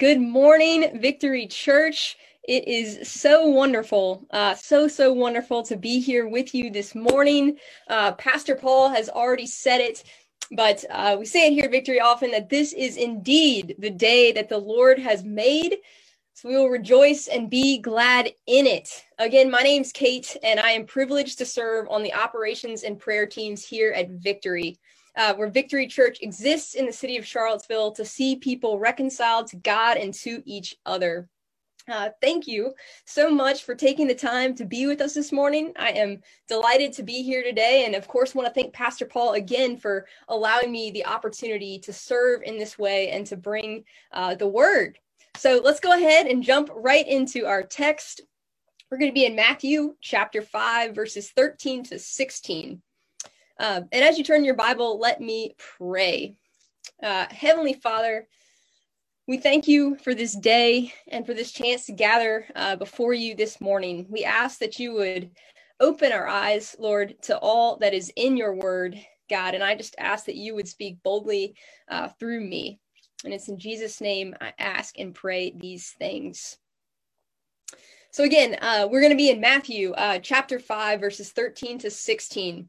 Good morning, Victory Church. It is so wonderful, uh, so, so wonderful to be here with you this morning. Uh, Pastor Paul has already said it, but uh, we say it here at Victory often that this is indeed the day that the Lord has made. So we will rejoice and be glad in it. Again, my name's Kate, and I am privileged to serve on the operations and prayer teams here at Victory uh, where Victory Church exists in the city of Charlottesville to see people reconciled to God and to each other. Uh, thank you so much for taking the time to be with us this morning. I am delighted to be here today. And of course, want to thank Pastor Paul again for allowing me the opportunity to serve in this way and to bring uh, the word. So let's go ahead and jump right into our text. We're going to be in Matthew chapter 5, verses 13 to 16. Uh, and as you turn your Bible, let me pray. Uh, Heavenly Father, we thank you for this day and for this chance to gather uh, before you this morning. We ask that you would open our eyes, Lord, to all that is in your word, God. And I just ask that you would speak boldly uh, through me. And it's in Jesus' name I ask and pray these things. So, again, uh, we're going to be in Matthew uh, chapter 5, verses 13 to 16.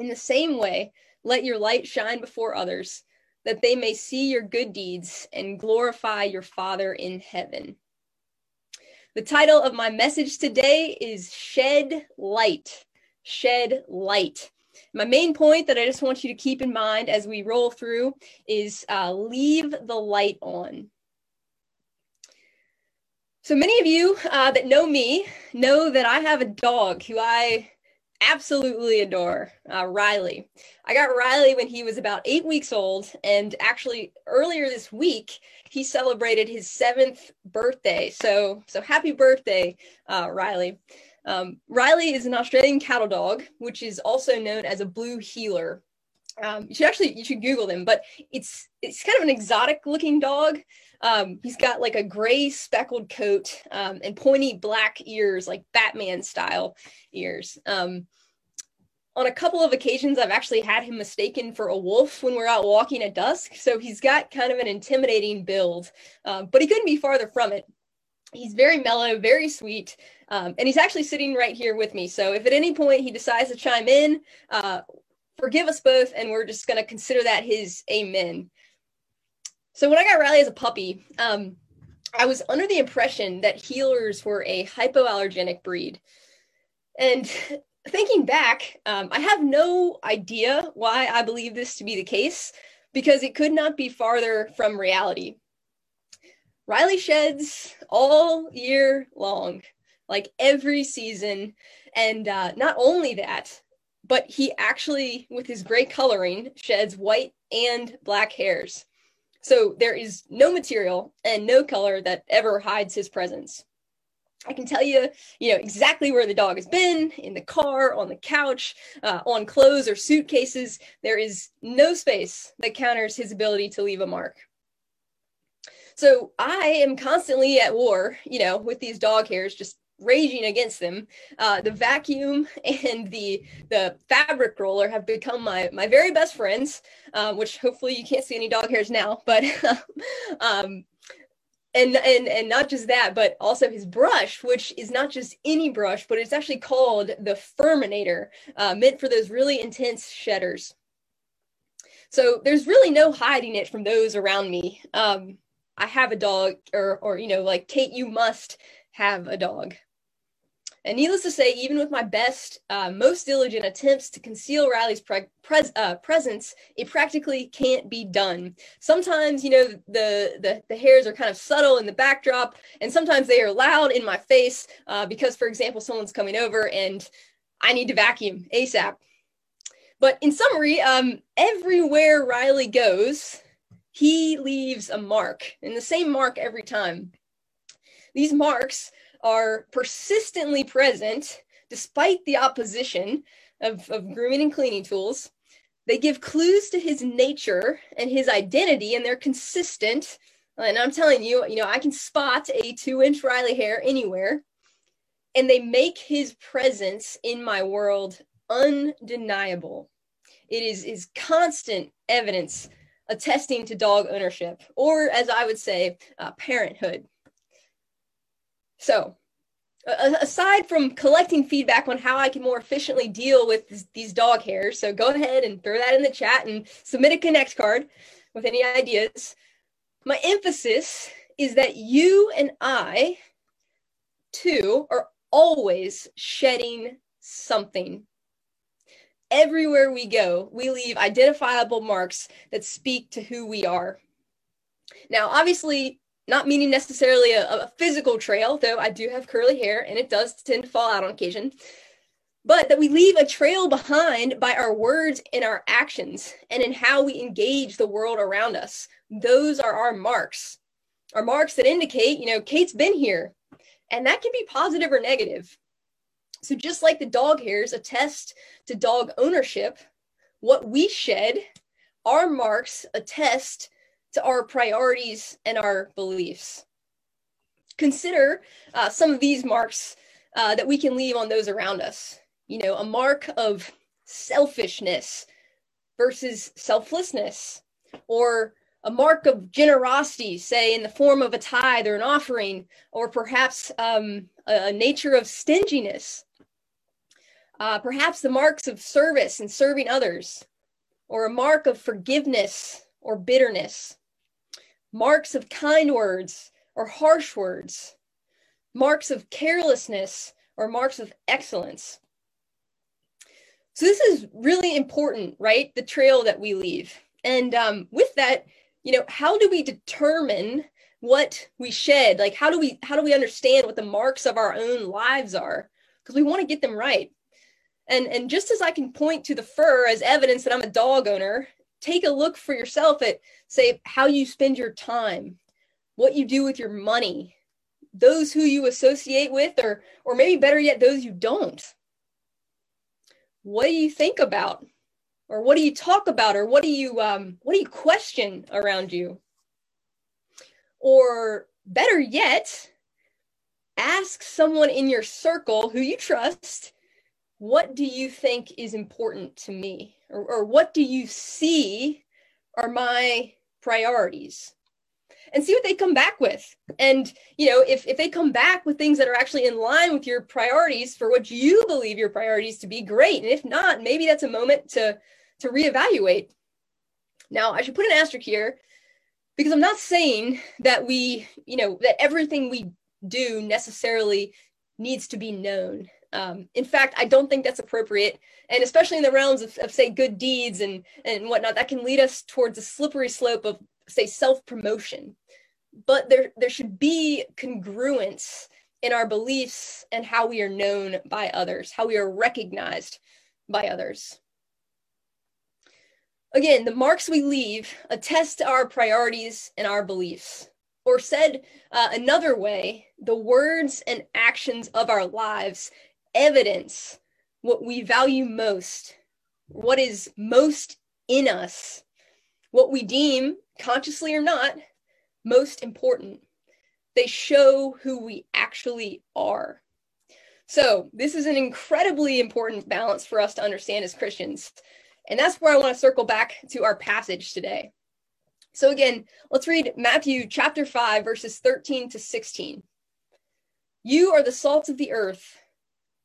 In the same way, let your light shine before others, that they may see your good deeds and glorify your Father in heaven. The title of my message today is Shed Light. Shed Light. My main point that I just want you to keep in mind as we roll through is uh, leave the light on. So many of you uh, that know me know that I have a dog who I absolutely adore uh, Riley. I got Riley when he was about eight weeks old, and actually earlier this week he celebrated his seventh birthday. So, so happy birthday, uh, Riley. Um, Riley is an Australian cattle dog, which is also known as a blue heeler. Um, you should actually you should Google them, but it's it's kind of an exotic looking dog. Um, he's got like a gray speckled coat um, and pointy black ears, like Batman style ears. Um, on a couple of occasions, I've actually had him mistaken for a wolf when we're out walking at dusk. So he's got kind of an intimidating build, um, but he couldn't be farther from it. He's very mellow, very sweet, um, and he's actually sitting right here with me. So if at any point he decides to chime in, uh, forgive us both, and we're just going to consider that his amen. So when I got Riley as a puppy, um, I was under the impression that heelers were a hypoallergenic breed. And thinking back, um, I have no idea why I believe this to be the case because it could not be farther from reality. Riley sheds all year long, like every season. And uh, not only that, but he actually, with his gray coloring, sheds white and black hairs. So there is no material and no color that ever hides his presence. I can tell you, you know, exactly where the dog has been in the car, on the couch, uh, on clothes or suitcases. There is no space that counters his ability to leave a mark. So I am constantly at war, you know, with these dog hairs, just raging against them. Uh, the vacuum and the the fabric roller have become my my very best friends, uh, which hopefully you can't see any dog hairs now, but um, and and and not just that, but also his brush, which is not just any brush, but it's actually called the Furminator, uh, meant for those really intense shedders. So there's really no hiding it from those around me. Um, I have a dog, or or you know, like Kate, you must have a dog. And needless to say, even with my best, uh, most diligent attempts to conceal Riley's pre- pres- uh, presence, it practically can't be done. Sometimes, you know, the, the, the hairs are kind of subtle in the backdrop, and sometimes they are loud in my face uh, because, for example, someone's coming over and I need to vacuum ASAP. But in summary, um, everywhere Riley goes, he leaves a mark and the same mark every time. These marks are persistently present despite the opposition of, of grooming and cleaning tools. They give clues to his nature and his identity, and they're consistent. And I'm telling you, you know, I can spot a two inch Riley hair anywhere. And they make his presence in my world undeniable. It is, is constant evidence attesting to dog ownership, or as I would say, uh, parenthood. So, aside from collecting feedback on how I can more efficiently deal with these dog hairs, so go ahead and throw that in the chat and submit a connect card with any ideas. My emphasis is that you and I, too, are always shedding something. Everywhere we go, we leave identifiable marks that speak to who we are. Now, obviously, not meaning necessarily a, a, physical trail, though I do have curly hair and it does tend to fall out on occasion, but that we leave a trail behind by our words and our actions and in how we engage the world around us. Those are our marks, our marks that indicate, you know, Kate's been here, and that can be positive or negative. So, just like the dog hairs attest to dog ownership, what we shed, our marks attest to our priorities and our beliefs. Consider uh, some of these marks uh, that we can leave on those around us. You know, a mark of selfishness versus selflessness, or a mark of generosity, say in the form of a tithe or an offering, or perhaps um, a, nature of stinginess. Uh, perhaps the marks of service and serving others, or a mark of forgiveness or bitterness marks of kind words or harsh words, marks of carelessness or marks of excellence. So, this is really important, right? The trail that we leave. And um, with that, you know, how do we determine what we shed? Like, how do we how do we understand what the marks of our own lives are? Because we want to get them right. And and just as I can point to the fur as evidence that I'm a dog owner, take a look for yourself at say how you spend your time what you do with your money those who you associate with or or maybe better yet those you don't. What do you think about? Or what do you talk about? Or what do you um, what do you question around you? Or better yet ask someone in your circle who you trust what do you think is important to me or, or what do you see are my priorities? And see what they come back with. And you know if, if they come back with things that are actually in line with your priorities for what you believe your priorities to be great. And if not maybe that's a moment to to reevaluate. Now i should put an asterisk here because i'm not saying that we you know that everything we do necessarily needs to be known um, in fact, I don't think that's appropriate. And especially in the realms of, of, say, good deeds and, and whatnot, that can lead us towards a slippery slope of, say, self promotion. But there, there should be congruence in our beliefs and how we are known by others, how we are recognized by others. Again, the marks we leave attest to our priorities and our beliefs. Or said uh, another way, the words and actions of our lives evidence what we value most, what is most in us, what we deem, consciously or not, most important. They show who we actually are. So, this is an incredibly important balance for us to understand as Christians. And that's where I want to circle back to our passage today. So, again, let's read Matthew chapter 5, verses 13 to 16. You are the salt of the earth.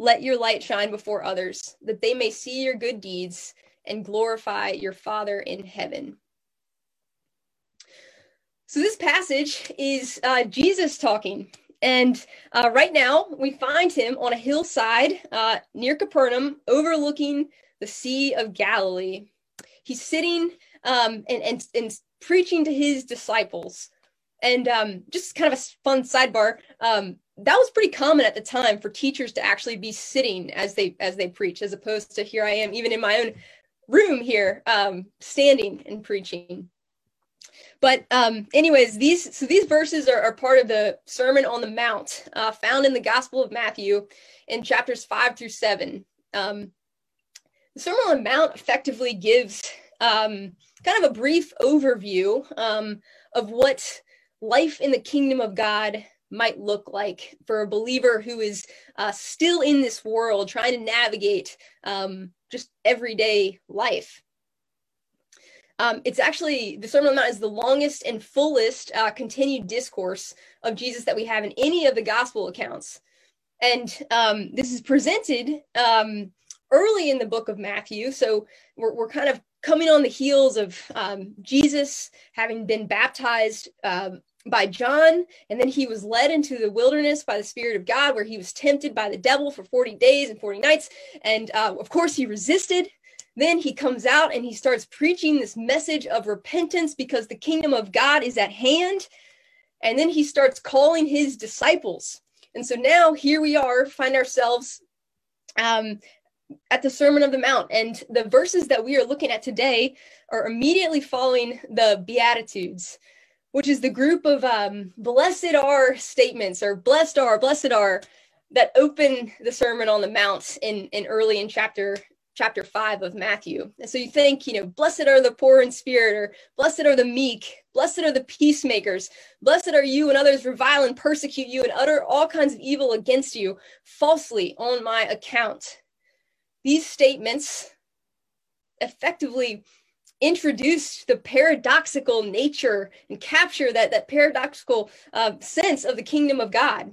let your light shine before others, that they may see your good deeds and glorify your Father in heaven. So this passage is uh, Jesus talking. And uh, right now, we find him on a hillside uh, near Capernaum, overlooking the Sea of Galilee. He's sitting um, and, and, and preaching to his disciples. And um, just kind of a fun sidebar. Um, that was pretty common at the time for teachers to actually be sitting as they as they preach, as opposed to here I am, even in my own room here, um, standing and preaching. But um, anyways, these so these verses are, are part of the Sermon on the Mount, uh, found in the Gospel of Matthew in chapters five through seven. Um, the Sermon on the Mount effectively gives um, kind of a brief overview um, of what life in the kingdom of God might look like for a believer who is uh, still in this world trying to navigate um, just everyday life. Um, it's actually the Sermon on the Mount is the longest and fullest uh, continued discourse of Jesus that we have in any of the gospel accounts. And um, this is presented um, early in the book of Matthew. So we're, we're kind of coming on the heels of um, Jesus having been baptized um, by John, and then he was led into the wilderness by the Spirit of God, where he was tempted by the devil for 40 days and 40 nights. And uh, of course, he resisted then he comes out and he starts preaching this message of repentance because the kingdom of God is at hand. And then he starts calling his disciples. And so now here we are, find ourselves um, at the Sermon of the Mount. And the verses that we are looking at today are immediately following the Beatitudes, which is the group of um, blessed are statements or blessed are, blessed are that open the Sermon on the Mount in, in early in chapter chapter 5 of Matthew. And so you think, you know, blessed are the poor in spirit, or blessed are the meek, blessed are the peacemakers, blessed are you and others revile and persecute you and utter all kinds of evil against you falsely on my account. These statements effectively introduce the paradoxical nature and capture that, that paradoxical uh, sense of the kingdom of God.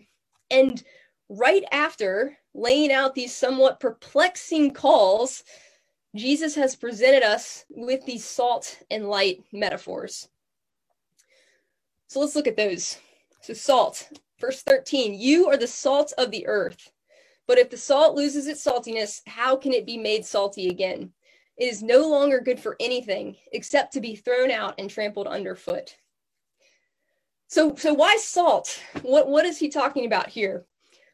And right after laying out these somewhat perplexing calls, Jesus has presented us with these salt and light metaphors. So let's look at those. So, salt, verse 13 You are the salt of the earth. But if the salt loses its saltiness, how can it be made salty again? It is no longer good for anything except to be thrown out and trampled underfoot. So, so why salt? What, what is he talking about here?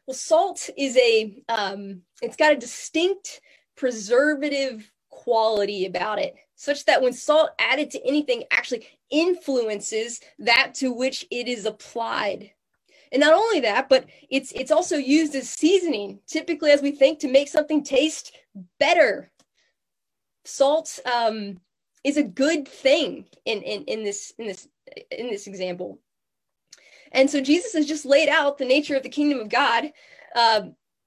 Well, salt is a, um, it's got a distinct preservative quality about it, such that when salt added to anything actually influences that to which it is applied. And not only that, but it's it's also used as seasoning, typically as we think to make something taste better. Salt um, is a good thing in, in in this in this in this example. And so Jesus has just laid out the nature of the kingdom of God, uh,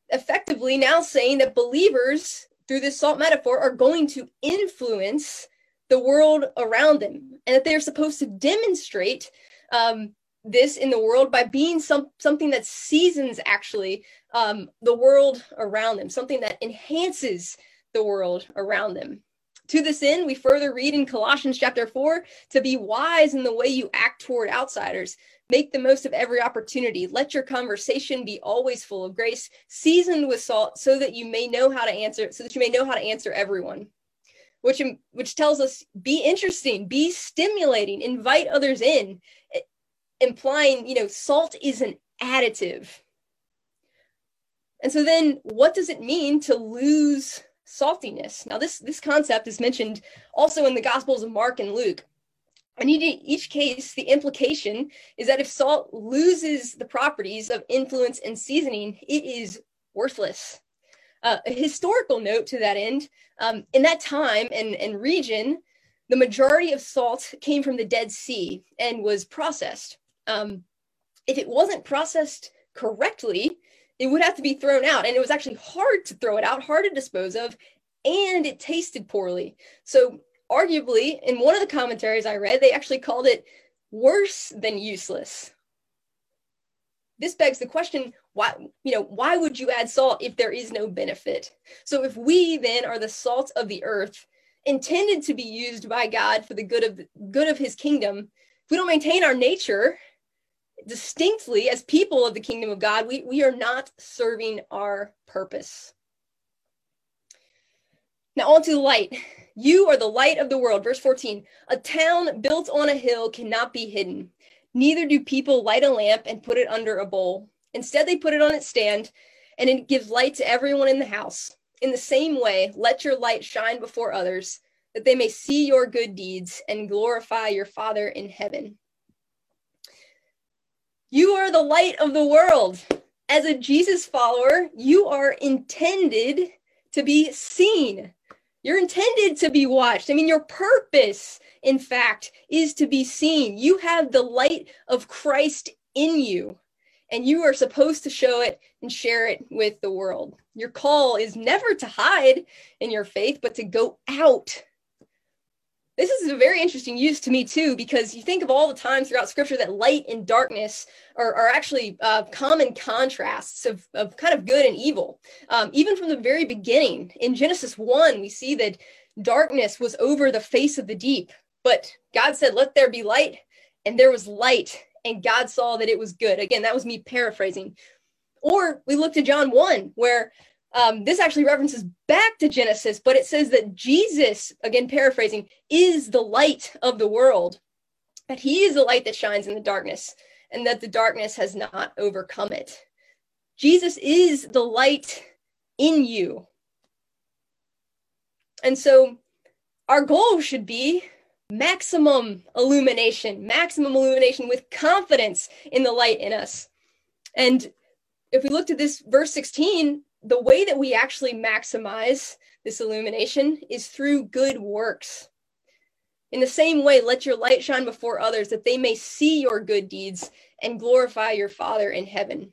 effectively now saying that believers, through this salt metaphor, are going to influence the world around them, and that they are supposed to demonstrate um, this in the world by being some something that seasons actually um, the world around them, something that enhances the world around them. To this end, we further read in Colossians chapter 4 to be wise in the way you act toward outsiders. Make the most of every opportunity. Let your conversation be always full of grace, seasoned with salt, so that you may know how to answer, so that you may know how to answer everyone. Which, which tells us be interesting, be stimulating, invite others in, implying, you know, salt is an additive. And so then what does it mean to lose saltiness. Now, this, this concept is mentioned also in the Gospels of Mark and Luke. In each case, the implication is that if salt loses the properties of influence and seasoning, it is worthless. Uh, a historical note to that end um, in that time and, and region, the majority of salt came from the Dead Sea and was processed. Um, if it wasn't processed correctly, it would have to be thrown out. And it was actually hard to throw it out, hard to dispose of, and it tasted poorly. So, arguably, in one of the commentaries I read, they actually called it worse than useless. This begs the question why you know why would you add salt if there is no benefit so if we then are the salt of the earth intended to be used by god for the good of good of his kingdom if we don't maintain our nature distinctly as people of the kingdom of God, we, we are not serving our purpose. Now, on to the light. You are the light of the world. Verse 14 A town built on a hill cannot be hidden. Neither do people light a lamp and put it under a bowl. Instead, they put it on its stand, and it gives light to everyone in the house. In the same way, let your light shine before others, that they may see your good deeds and glorify your Father in heaven. Are the light of the world. As a Jesus follower, you are intended to be seen. You're intended to be watched. I mean, your purpose, in fact, is to be seen. You have the light of Christ in you, and you are supposed to show it and share it with the world. Your call is never to hide in your faith, but to go out this is a very interesting use to me too, because you think of all the times throughout scripture that light and darkness are, are actually uh, common contrasts of, of kind of good and evil. Um, even from the very beginning, in Genesis 1, we see that darkness was over the face of the deep, but God said, Let there be light, and there was light, and God saw that it was good. Again, that was me paraphrasing. Or we look to John 1, where um, this actually references back to Genesis, but it says that Jesus, again paraphrasing, is the light of the world, that he is the light that shines in the darkness, and that the darkness has not overcome it. Jesus is the light in you. And so our goal should be maximum illumination, maximum illumination with confidence in the light in us. And if we looked at this verse 16, the way that we actually maximize this illumination is through good works. In the same way, let your light shine before others that they may see your good deeds and glorify your Father in heaven.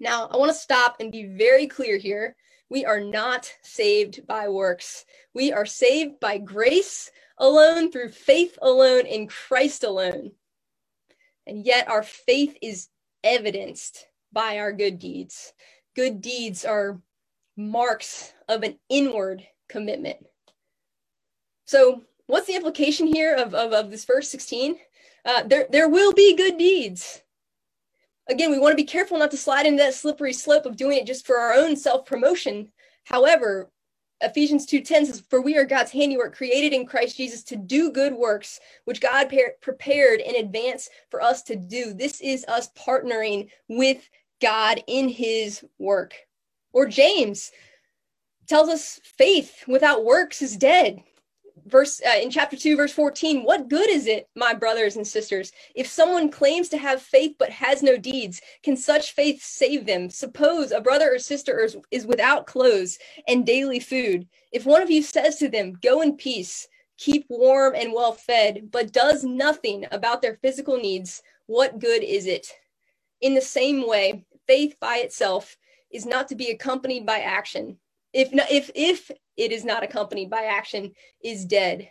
Now, I want to stop and be very clear here. We are not saved by works. We are saved by grace alone, through faith alone, in Christ alone. And yet, our faith is evidenced by our good deeds good deeds are marks of an inward commitment. So, what's the implication here of, of, of this verse 16? Uh, there, there will be good deeds. Again, we want to be careful not to slide into that slippery slope of doing it just for our own self promotion. However, Ephesians 2:10 says, "For we are God's handiwork, created in Christ Jesus to do good works, which God par- prepared in advance for us to do." This is us partnering with God in his work. Or James tells us faith without works is dead. Verse uh, in chapter 2 verse 14, what good is it, my brothers and sisters, if someone claims to have faith but has no deeds? Can such faith save them? Suppose a brother or sister is, is without clothes and daily food. If one of you says to them, "Go in peace," keep warm and well fed, but does nothing about their physical needs, what good is it? In the same way, faith by itself is not to be accompanied by action. If if if it is not accompanied by action, is dead.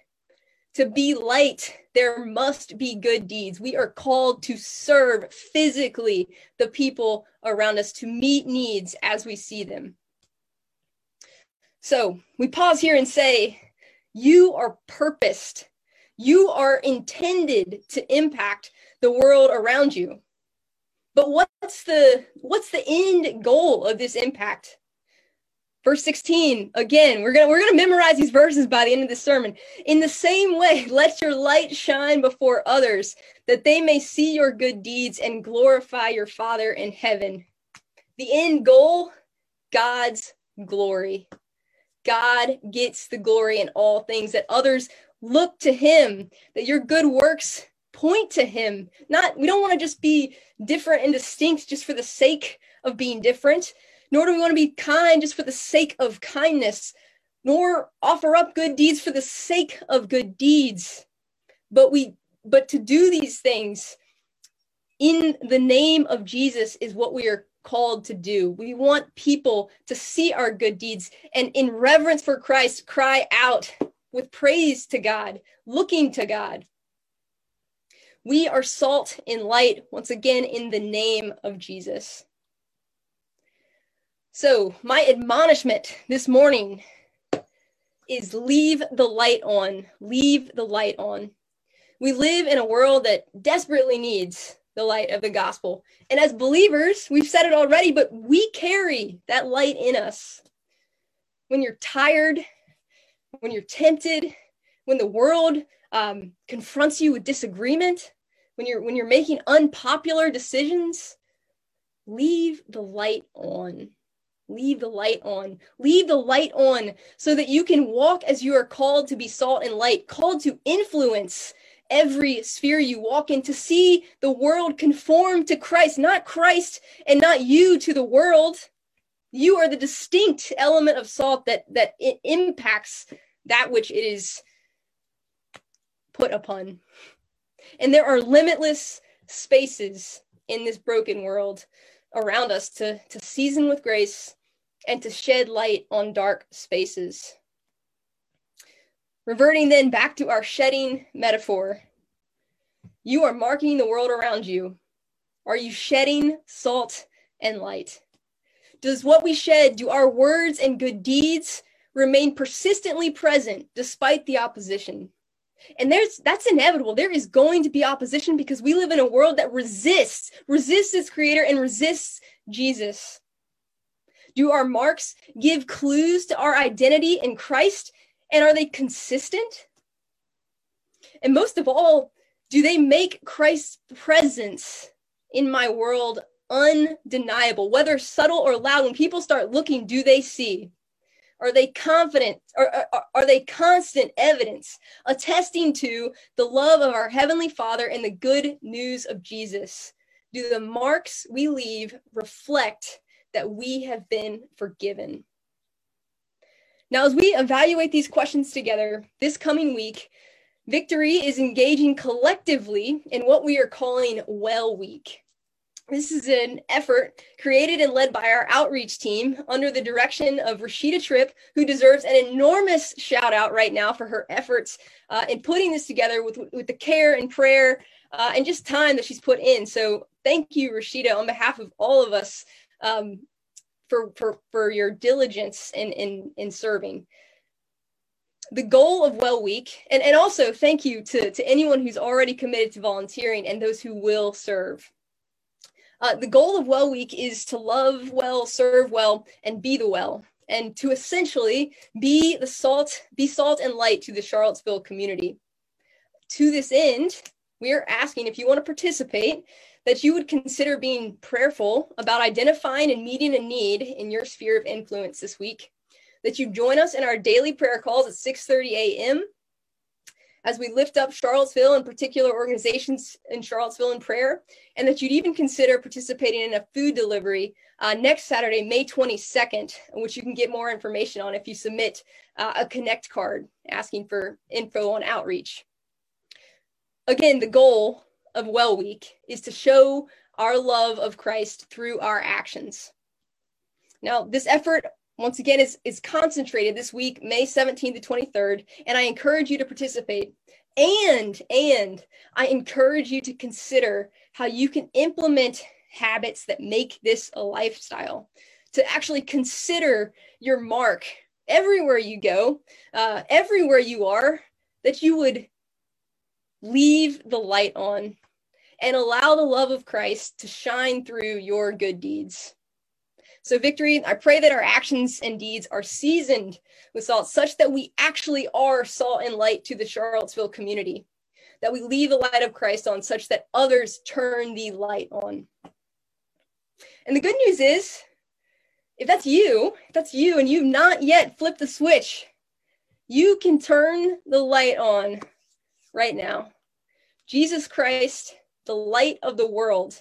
To be light, there must be good deeds. We are called to serve physically the people around us, to meet needs as we see them. So we pause here and say, You are purposed. You are intended to impact the world around you. But what's the what's the end goal of this impact? Verse 16, again, we're gonna we're gonna memorize these verses by the end of the sermon. In the same way, let your light shine before others, that they may see your good deeds and glorify your Father in heaven. The end goal, God's glory. God gets the glory in all things, that others look to him, that your good works point to him not we don't want to just be different and distinct just for the sake of being different nor do we want to be kind just for the sake of kindness nor offer up good deeds for the sake of good deeds but we but to do these things in the name of Jesus is what we are called to do. We want people to see our good deeds and in reverence for Christ cry out with praise to God, looking to God. We are salt and light, once again, in the name of Jesus. So, my admonishment this morning is leave the light on. Leave the light on. We live in a world that desperately needs the light of the gospel. And as believers, we've said it already, but we carry that light in us. When you're tired, when you're tempted, when the world um, confronts you with disagreement, when you're when you're making unpopular decisions, leave the light on. Leave the light on. Leave the light on so that you can walk as you are called to be salt and light, called to influence every sphere you walk in, to see the world conform to Christ, not Christ and not you to the world. You are the distinct element of salt that that impacts that which it is put upon. And there are limitless spaces in this broken world around us to, to season with grace and to shed light on dark spaces. Reverting then back to our shedding metaphor, you are marking the world around you. Are you shedding salt and light? Does what we shed, do our words and good deeds remain persistently present despite the opposition? And there's that's inevitable. There is going to be opposition because we live in a world that resists, resists its creator and resists Jesus. Do our marks give clues to our identity in Christ? And are they consistent? And most of all, do they make Christ's presence in my world undeniable, whether subtle or loud? When people start looking, do they see? Are they confident? Or are, are they constant evidence attesting to the love of our Heavenly Father and the good news of Jesus? Do the marks we leave reflect that we have been forgiven? Now, as we evaluate these questions together this coming week, Victory is engaging collectively in what we are calling Well Week. This is an effort created and led by our outreach team under the direction of Rashida Tripp, who deserves an enormous shout out right now for her efforts uh, in putting this together with, with the care and prayer uh, and just time that she's put in. So thank you, Rashida, on behalf of all of us um, for, for, for your diligence in, in, in serving the goal of well week and, and also thank you to, to anyone who's already committed to volunteering and those who will serve uh, the goal of Well Week is to love well, serve well, and be the well, and to essentially be the salt, be salt and light to the Charlottesville community. To this end, we are asking if you want to participate that you would consider being prayerful about identifying and meeting a need in your sphere of influence this week that you join us in our daily prayer calls at 6:30 a.m as we lift up Charlottesville and particular organizations in Charlottesville in prayer, and that you'd even consider participating in a food delivery uh, next Saturday, May 22nd, which you can get more information on if you submit uh, a Connect card asking for info on outreach. Again, the goal of Well Week is to show our love of Christ through our actions. Now, this effort once again is, is concentrated this week may 17th to 23rd and i encourage you to participate. And and i encourage you to consider how you can implement habits that make this a lifestyle. To actually consider your mark everywhere you go uh, everywhere you are that you would leave the light on and allow the love of christ to shine through your good deeds so, victory, I pray that our actions and deeds are seasoned with salt, such that we actually are salt and light to the Charlottesville community, that we leave the light of Christ on, such that others turn the light on. And the good news is, if that's you, if that's you, and you've not yet flipped the switch, you can turn the light on right now. Jesus Christ, the light of the world,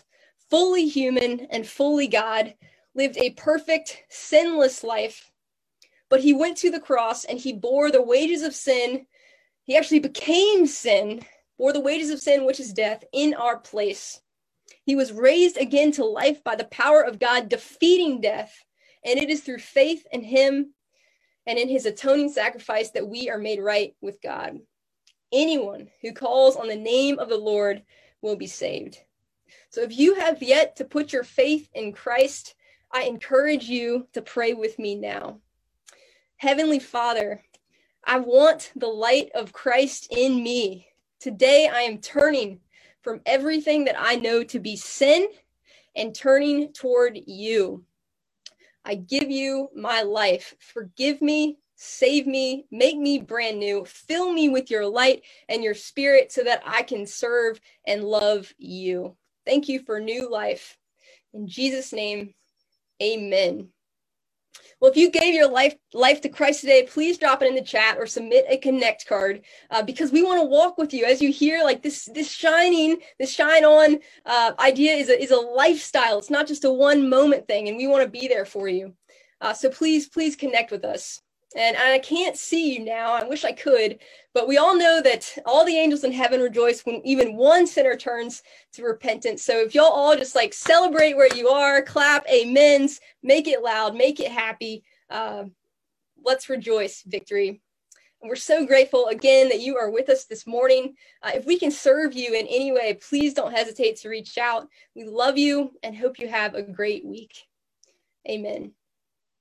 fully human and fully God, lived a perfect, sinless life, but he went to the cross and he bore the wages of sin. He actually became sin, bore the wages of sin, which is death, in our place. He was raised again to life by the power of God, defeating death. And it is through faith in him and in his atoning sacrifice that we are made right with God. Anyone who calls on the name of the Lord will be saved. So if you have yet to put your faith in Christ, I encourage you to pray with me now. Heavenly Father, I want the light of Christ in me Today I am turning from everything that I know to be sin and turning toward you. I give you my life. Forgive me, save me, make me brand new, fill me with your light and your spirit so that I can serve and love you. Thank you for new life. In Jesus' name, amen. Well, if you gave your life life to Christ today, please drop it in the chat or submit a connect card uh, because we want to walk with you as you hear like this this shining this shine on uh, idea is a is a lifestyle. It's not just a one moment thing, and we want to be there for you. Uh, so please please connect with us. And I can't see you now. I wish I could, but we all know that all the angels in heaven rejoice when even one sinner turns to repentance. So if y'all all just like celebrate where you are, clap amens, make it loud, make it happy. Uh, let's rejoice victory. And we're so grateful again that you are with us this morning. Uh, if we can serve you in any way, please don't hesitate to reach out. We love you and hope you have a great week. Amen.